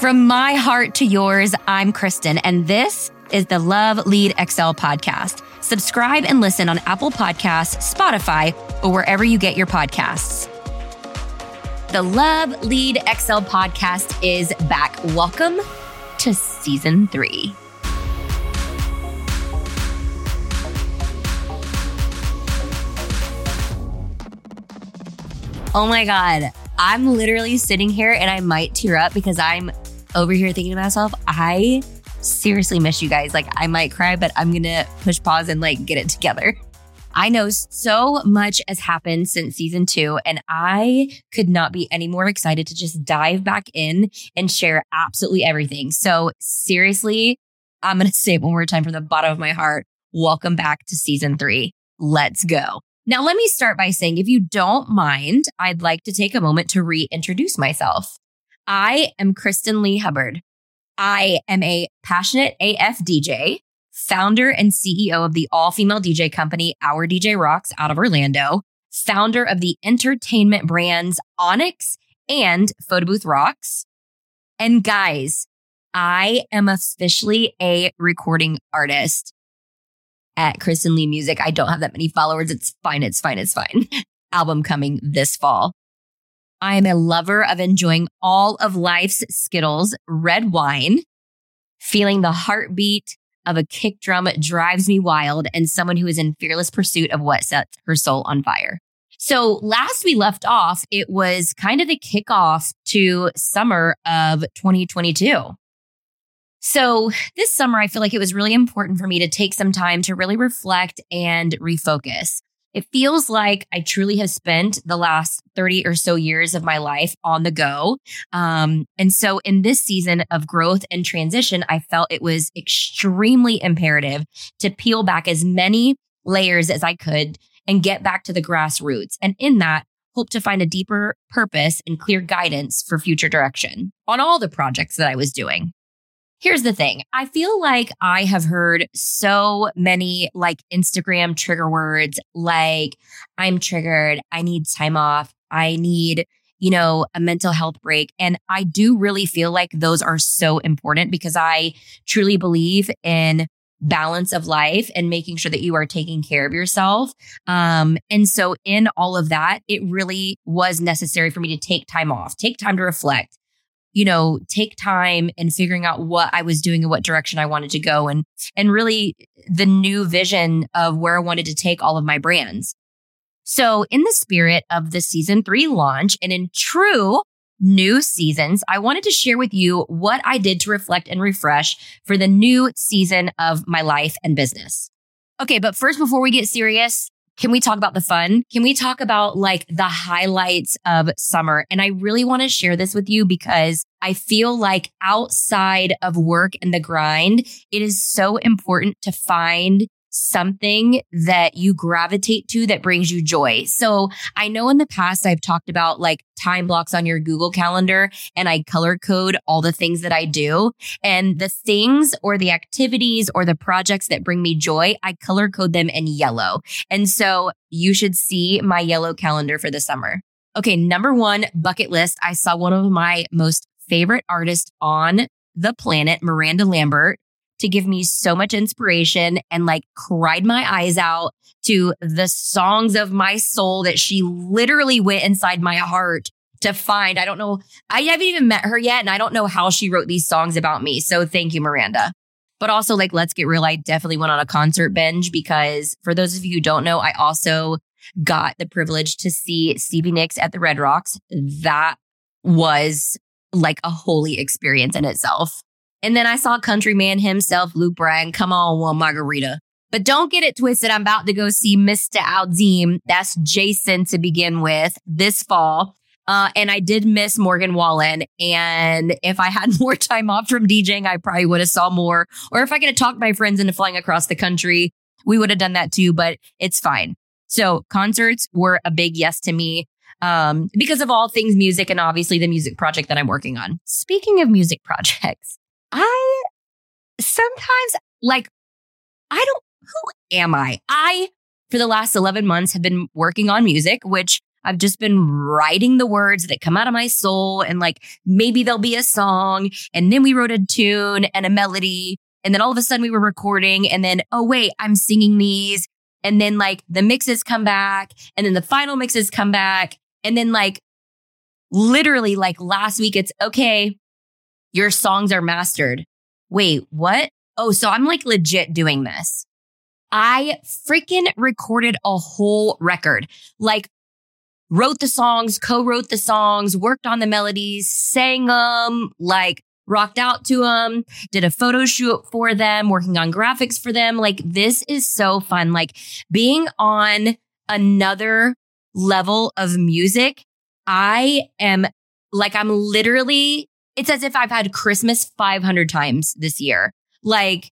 From my heart to yours, I'm Kristen, and this is the Love Lead Excel podcast. Subscribe and listen on Apple Podcasts, Spotify, or wherever you get your podcasts. The Love Lead Excel podcast is back. Welcome to season three. Oh my God. I'm literally sitting here and I might tear up because I'm over here thinking to myself, I seriously miss you guys. Like, I might cry, but I'm going to push pause and like get it together. I know so much has happened since season two, and I could not be any more excited to just dive back in and share absolutely everything. So, seriously, I'm going to say it one more time from the bottom of my heart. Welcome back to season three. Let's go. Now, let me start by saying, if you don't mind, I'd like to take a moment to reintroduce myself. I am Kristen Lee Hubbard. I am a passionate AF DJ, founder and CEO of the all female DJ company, Our DJ Rocks out of Orlando, founder of the entertainment brands Onyx and Photo Booth Rocks. And guys, I am officially a recording artist at Kristen Lee Music. I don't have that many followers. It's fine. It's fine. It's fine. Album coming this fall. I am a lover of enjoying all of life's Skittles, red wine, feeling the heartbeat of a kick drum drives me wild, and someone who is in fearless pursuit of what sets her soul on fire. So last we left off, it was kind of the kickoff to summer of 2022. So this summer, I feel like it was really important for me to take some time to really reflect and refocus. It feels like I truly have spent the last 30 or so years of my life on the go. Um, and so in this season of growth and transition, I felt it was extremely imperative to peel back as many layers as I could and get back to the grassroots. And in that, hope to find a deeper purpose and clear guidance for future direction on all the projects that I was doing. Here's the thing. I feel like I have heard so many like Instagram trigger words like I'm triggered. I need time off. I need, you know, a mental health break. And I do really feel like those are so important because I truly believe in balance of life and making sure that you are taking care of yourself. Um, and so in all of that, it really was necessary for me to take time off, take time to reflect, you know, take time and figuring out what I was doing and what direction I wanted to go and and really the new vision of where I wanted to take all of my brands. So, in the spirit of the season 3 launch and in true new seasons, I wanted to share with you what I did to reflect and refresh for the new season of my life and business. Okay, but first before we get serious, can we talk about the fun? Can we talk about like the highlights of summer? And I really want to share this with you because I feel like outside of work and the grind, it is so important to find something that you gravitate to that brings you joy. So I know in the past I've talked about like time blocks on your Google calendar and I color code all the things that I do and the things or the activities or the projects that bring me joy, I color code them in yellow. And so you should see my yellow calendar for the summer. Okay. Number one bucket list. I saw one of my most favorite artists on the planet, Miranda Lambert, to give me so much inspiration and like cried my eyes out to the songs of my soul that she literally went inside my heart to find. I don't know. I haven't even met her yet. And I don't know how she wrote these songs about me. So thank you, Miranda. But also, like, let's get real. I definitely went on a concert binge because for those of you who don't know, I also got the privilege to see Stevie Nicks at the Red Rocks. That was like a holy experience in itself. And then I saw countryman himself, Luke Bryan, come on one margarita. But don't get it twisted. I'm about to go see Mr. Aldean. That's Jason to begin with this fall. Uh, and I did miss Morgan Wallen. And if I had more time off from DJing, I probably would have saw more. Or if I could have talked my friends into flying across the country, we would have done that too, but it's fine. So concerts were a big yes to me. Um, because of all things music and obviously the music project that I'm working on. Speaking of music projects, I sometimes like, I don't, who am I? I, for the last 11 months, have been working on music, which I've just been writing the words that come out of my soul and like maybe there'll be a song. And then we wrote a tune and a melody. And then all of a sudden we were recording and then, oh, wait, I'm singing these. And then like the mixes come back and then the final mixes come back. And then like literally like last week, it's okay. Your songs are mastered. Wait, what? Oh, so I'm like legit doing this. I freaking recorded a whole record. Like wrote the songs, co-wrote the songs, worked on the melodies, sang them, like rocked out to them, did a photo shoot for them, working on graphics for them. Like this is so fun. Like being on another level of music. I am like, I'm literally, it's as if I've had Christmas 500 times this year. Like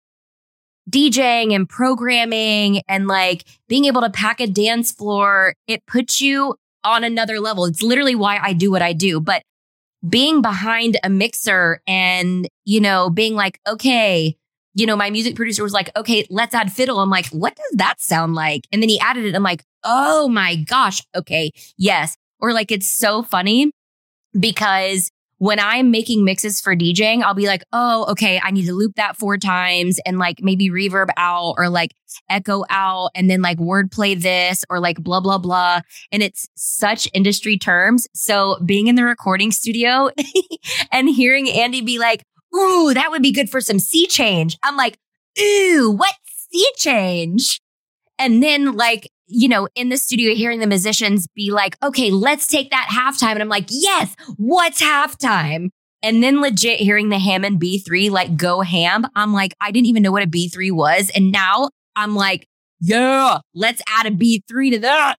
DJing and programming and like being able to pack a dance floor, it puts you on another level. It's literally why I do what I do. But being behind a mixer and, you know, being like, okay, you know, my music producer was like, okay, let's add fiddle. I'm like, what does that sound like? And then he added it. I'm like, oh my gosh. Okay. Yes. Or like, it's so funny because when I'm making mixes for DJing, I'll be like, oh, okay, I need to loop that four times and like maybe reverb out or like echo out and then like wordplay this or like blah, blah, blah. And it's such industry terms. So being in the recording studio and hearing Andy be like, ooh, that would be good for some sea change. I'm like, ooh, what sea change? And then like you know, in the studio hearing the musicians be like, okay, let's take that halftime. And I'm like, yes, what's halftime? And then legit hearing the Hammond B3 like go ham. I'm like, I didn't even know what a B3 was. And now I'm like, yeah, let's add a B3 to that.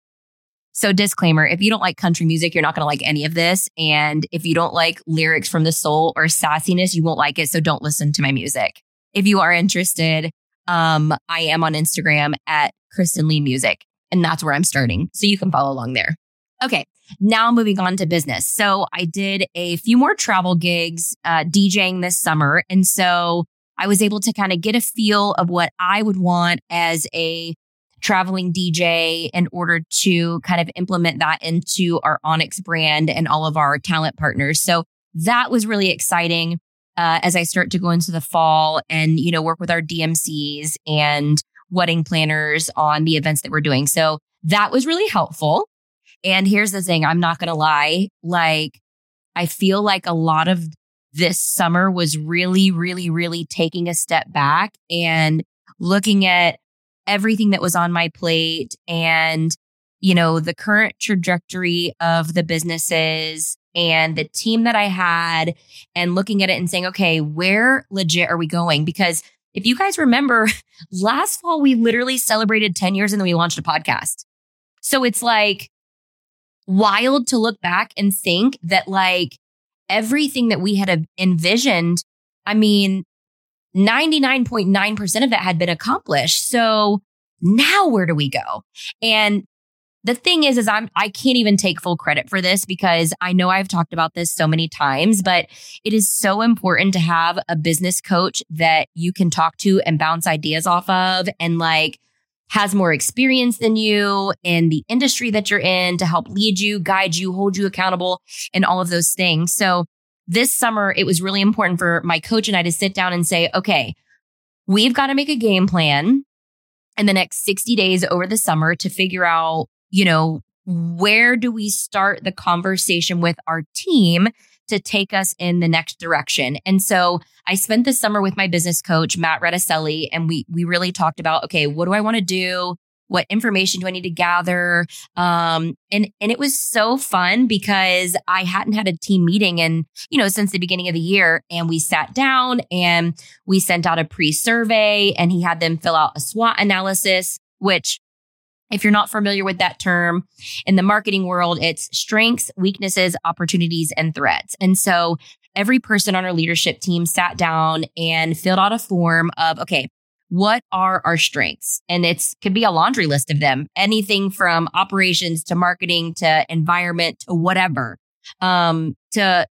So disclaimer, if you don't like country music, you're not going to like any of this. And if you don't like lyrics from the soul or sassiness, you won't like it. So don't listen to my music. If you are interested, um, I am on Instagram at Kristen Lee Music. And that's where I'm starting. So you can follow along there. Okay. Now moving on to business. So I did a few more travel gigs, uh, DJing this summer. And so I was able to kind of get a feel of what I would want as a traveling DJ in order to kind of implement that into our Onyx brand and all of our talent partners. So that was really exciting. Uh, as I start to go into the fall and, you know, work with our DMCs and wedding planners on the events that we're doing. So that was really helpful. And here's the thing I'm not going to lie. Like, I feel like a lot of this summer was really, really, really taking a step back and looking at everything that was on my plate and, you know, the current trajectory of the businesses and the team that I had and looking at it and saying, okay, where legit are we going? Because if you guys remember, last fall, we literally celebrated 10 years and then we launched a podcast. So it's like wild to look back and think that like everything that we had envisioned, I mean, 99.9% of that had been accomplished. So now where do we go? And the thing is, is I'm, I can't even take full credit for this because I know I've talked about this so many times, but it is so important to have a business coach that you can talk to and bounce ideas off of and like has more experience than you in the industry that you're in to help lead you, guide you, hold you accountable and all of those things. So this summer, it was really important for my coach and I to sit down and say, okay, we've got to make a game plan in the next 60 days over the summer to figure out you know, where do we start the conversation with our team to take us in the next direction? And so I spent the summer with my business coach, Matt Redicelli, and we, we really talked about, okay, what do I want to do? What information do I need to gather? Um, and, and it was so fun because I hadn't had a team meeting and, you know, since the beginning of the year and we sat down and we sent out a pre survey and he had them fill out a SWOT analysis, which if you're not familiar with that term in the marketing world, it's strengths, weaknesses, opportunities, and threats. And so every person on our leadership team sat down and filled out a form of, okay, what are our strengths? And it's could be a laundry list of them, anything from operations to marketing to environment to whatever. Um, to,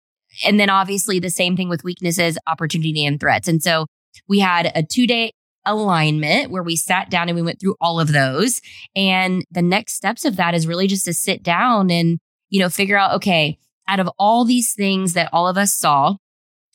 and then obviously the same thing with weaknesses, opportunity and threats. And so we had a two day alignment where we sat down and we went through all of those. And the next steps of that is really just to sit down and, you know, figure out, okay, out of all these things that all of us saw,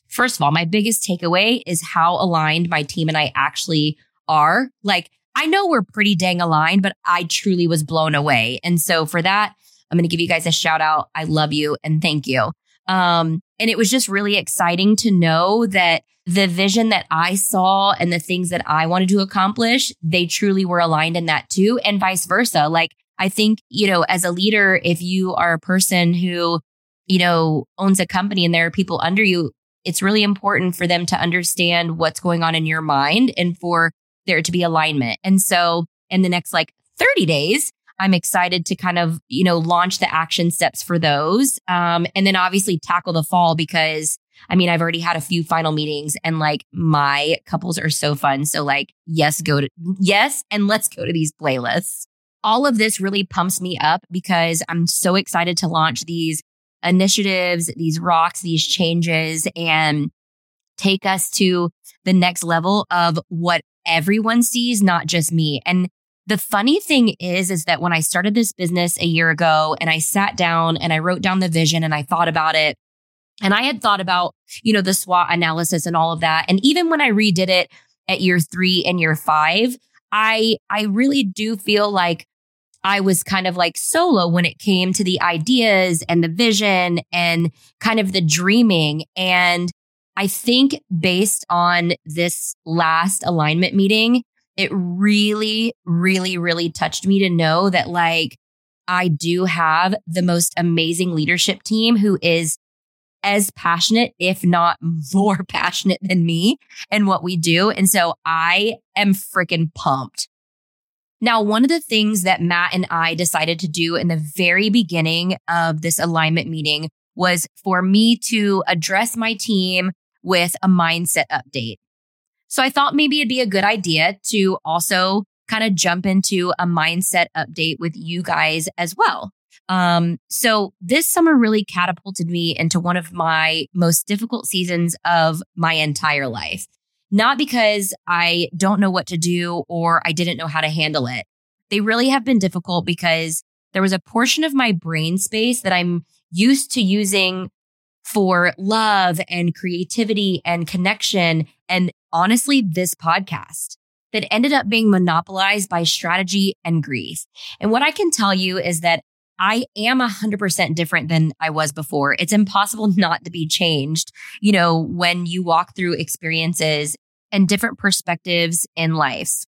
first of all, my biggest takeaway is how aligned my team and I actually are. Like, I know we're pretty dang aligned, but I truly was blown away. And so for that, I'm going to give you guys a shout out. I love you and thank you. Um, and it was just really exciting to know that the vision that I saw and the things that I wanted to accomplish, they truly were aligned in that too, and vice versa. Like, I think, you know, as a leader, if you are a person who, you know, owns a company and there are people under you, it's really important for them to understand what's going on in your mind and for there to be alignment. And so in the next like 30 days, I'm excited to kind of, you know, launch the action steps for those. Um, and then obviously tackle the fall because I mean, I've already had a few final meetings and like my couples are so fun. So like, yes, go to, yes. And let's go to these playlists. All of this really pumps me up because I'm so excited to launch these initiatives, these rocks, these changes and take us to the next level of what everyone sees, not just me. And the funny thing is, is that when I started this business a year ago and I sat down and I wrote down the vision and I thought about it, and I had thought about, you know, the SWOT analysis and all of that. And even when I redid it at year three and year five, I, I really do feel like I was kind of like solo when it came to the ideas and the vision and kind of the dreaming. And I think based on this last alignment meeting, it really, really, really touched me to know that like I do have the most amazing leadership team who is as passionate, if not more passionate than me and what we do. And so I am freaking pumped. Now, one of the things that Matt and I decided to do in the very beginning of this alignment meeting was for me to address my team with a mindset update. So I thought maybe it'd be a good idea to also kind of jump into a mindset update with you guys as well. Um, so this summer really catapulted me into one of my most difficult seasons of my entire life. Not because I don't know what to do or I didn't know how to handle it. They really have been difficult because there was a portion of my brain space that I'm used to using for love and creativity and connection. And honestly, this podcast that ended up being monopolized by strategy and grief. And what I can tell you is that I am 100% different than I was before. It's impossible not to be changed, you know, when you walk through experiences and different perspectives in life.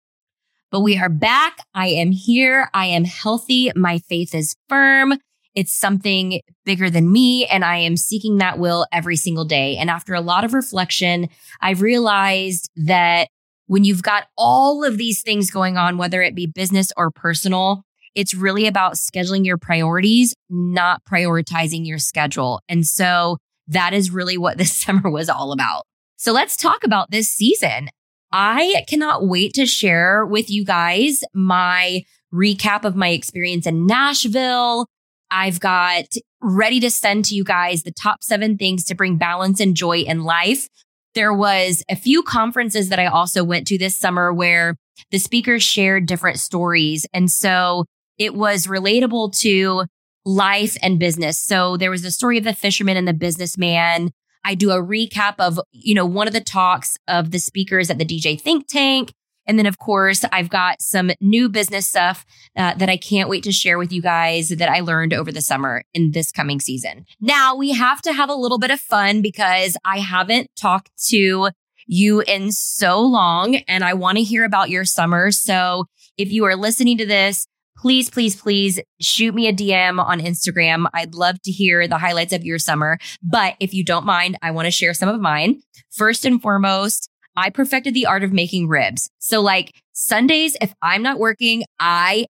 But we are back. I am here. I am healthy. My faith is firm. It's something bigger than me, and I am seeking that will every single day. And after a lot of reflection, I've realized that when you've got all of these things going on, whether it be business or personal, it's really about scheduling your priorities, not prioritizing your schedule. And so that is really what this summer was all about. So let's talk about this season. I cannot wait to share with you guys my recap of my experience in Nashville, I've got ready to send to you guys the top seven things to bring balance and joy in life. There was a few conferences that I also went to this summer where the speakers shared different stories. And so it was relatable to life and business. So there was the story of the fisherman and the businessman. I do a recap of, you know, one of the talks of the speakers at the DJ Think Tank. And then, of course, I've got some new business stuff uh, that I can't wait to share with you guys that I learned over the summer in this coming season. Now, we have to have a little bit of fun because I haven't talked to you in so long and I want to hear about your summer. So if you are listening to this, please, please, please shoot me a DM on Instagram. I'd love to hear the highlights of your summer. But if you don't mind, I want to share some of mine. First and foremost, I perfected the art of making ribs. So like Sundays, if I'm not working, I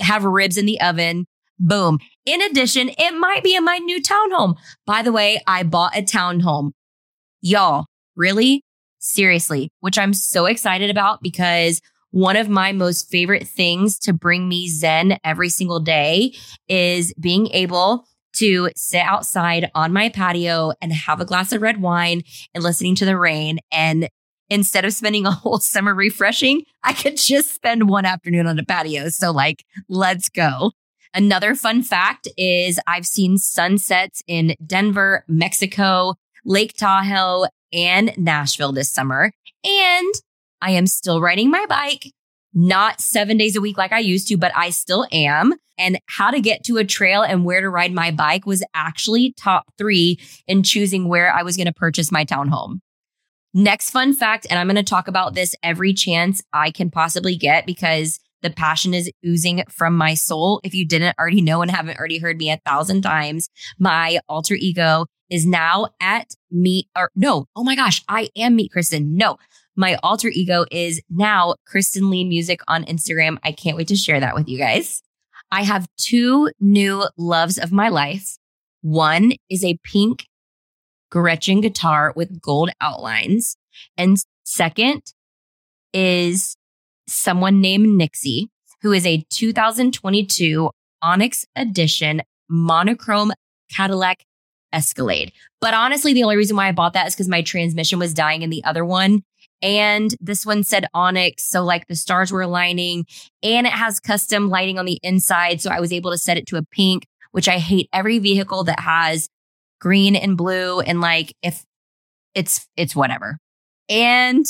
have ribs in the oven. Boom. In addition, it might be in my new townhome. By the way, I bought a townhome. Y'all, really? Seriously, which I'm so excited about because one of my most favorite things to bring me zen every single day is being able to sit outside on my patio and have a glass of red wine and listening to the rain and instead of spending a whole summer refreshing, I could just spend one afternoon on a patio. So, like, let's go. Another fun fact is I've seen sunsets in Denver, Mexico, Lake Tahoe, and Nashville this summer. And I am still riding my bike, not seven days a week like I used to, but I still am. And how to get to a trail and where to ride my bike was actually top three in choosing where I was going to purchase my townhome. Next fun fact, and I'm going to talk about this every chance I can possibly get because the passion is oozing from my soul. If you didn't already know and haven't already heard me a thousand times, my alter ego is now at meet or no, oh my gosh, I am meet Kristen. No, my alter ego is now Kristen Lee Music on Instagram. I can't wait to share that with you guys. I have two new loves of my life. One is a pink Gretsch guitar with gold outlines. And second is someone named Nixie, who is a 2022 Onyx Edition monochrome Cadillac Escalade. But honestly, the only reason why I bought that is because my transmission was dying in the other one. And this one said Onyx. So like the stars were aligning and it has custom lighting on the inside. So I was able to set it to a pink, which I hate every vehicle that has green and blue. And like, if it's, it's whatever. And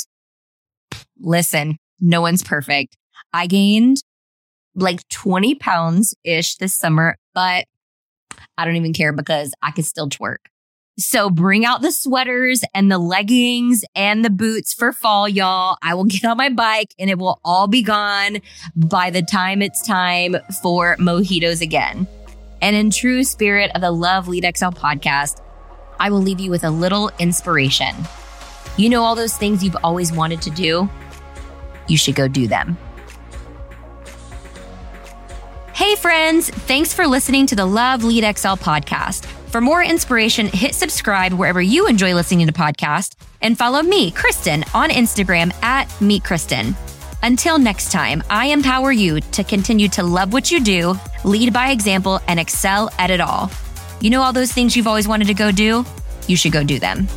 listen, no one's perfect. I gained like 20 pounds ish this summer, but I don't even care because I could still twerk. So bring out the sweaters and the leggings and the boots for fall, y'all. I will get on my bike and it will all be gone by the time it's time for mojitos again. And in true spirit of the Love Lead Excel podcast, I will leave you with a little inspiration. You know, all those things you've always wanted to do? You should go do them. Hey, friends, thanks for listening to the Love Lead Excel podcast. For more inspiration, hit subscribe wherever you enjoy listening to podcasts and follow me, Kristen, on Instagram at Meet Kristen. Until next time, I empower you to continue to love what you do, lead by example, and excel at it all. You know all those things you've always wanted to go do? You should go do them.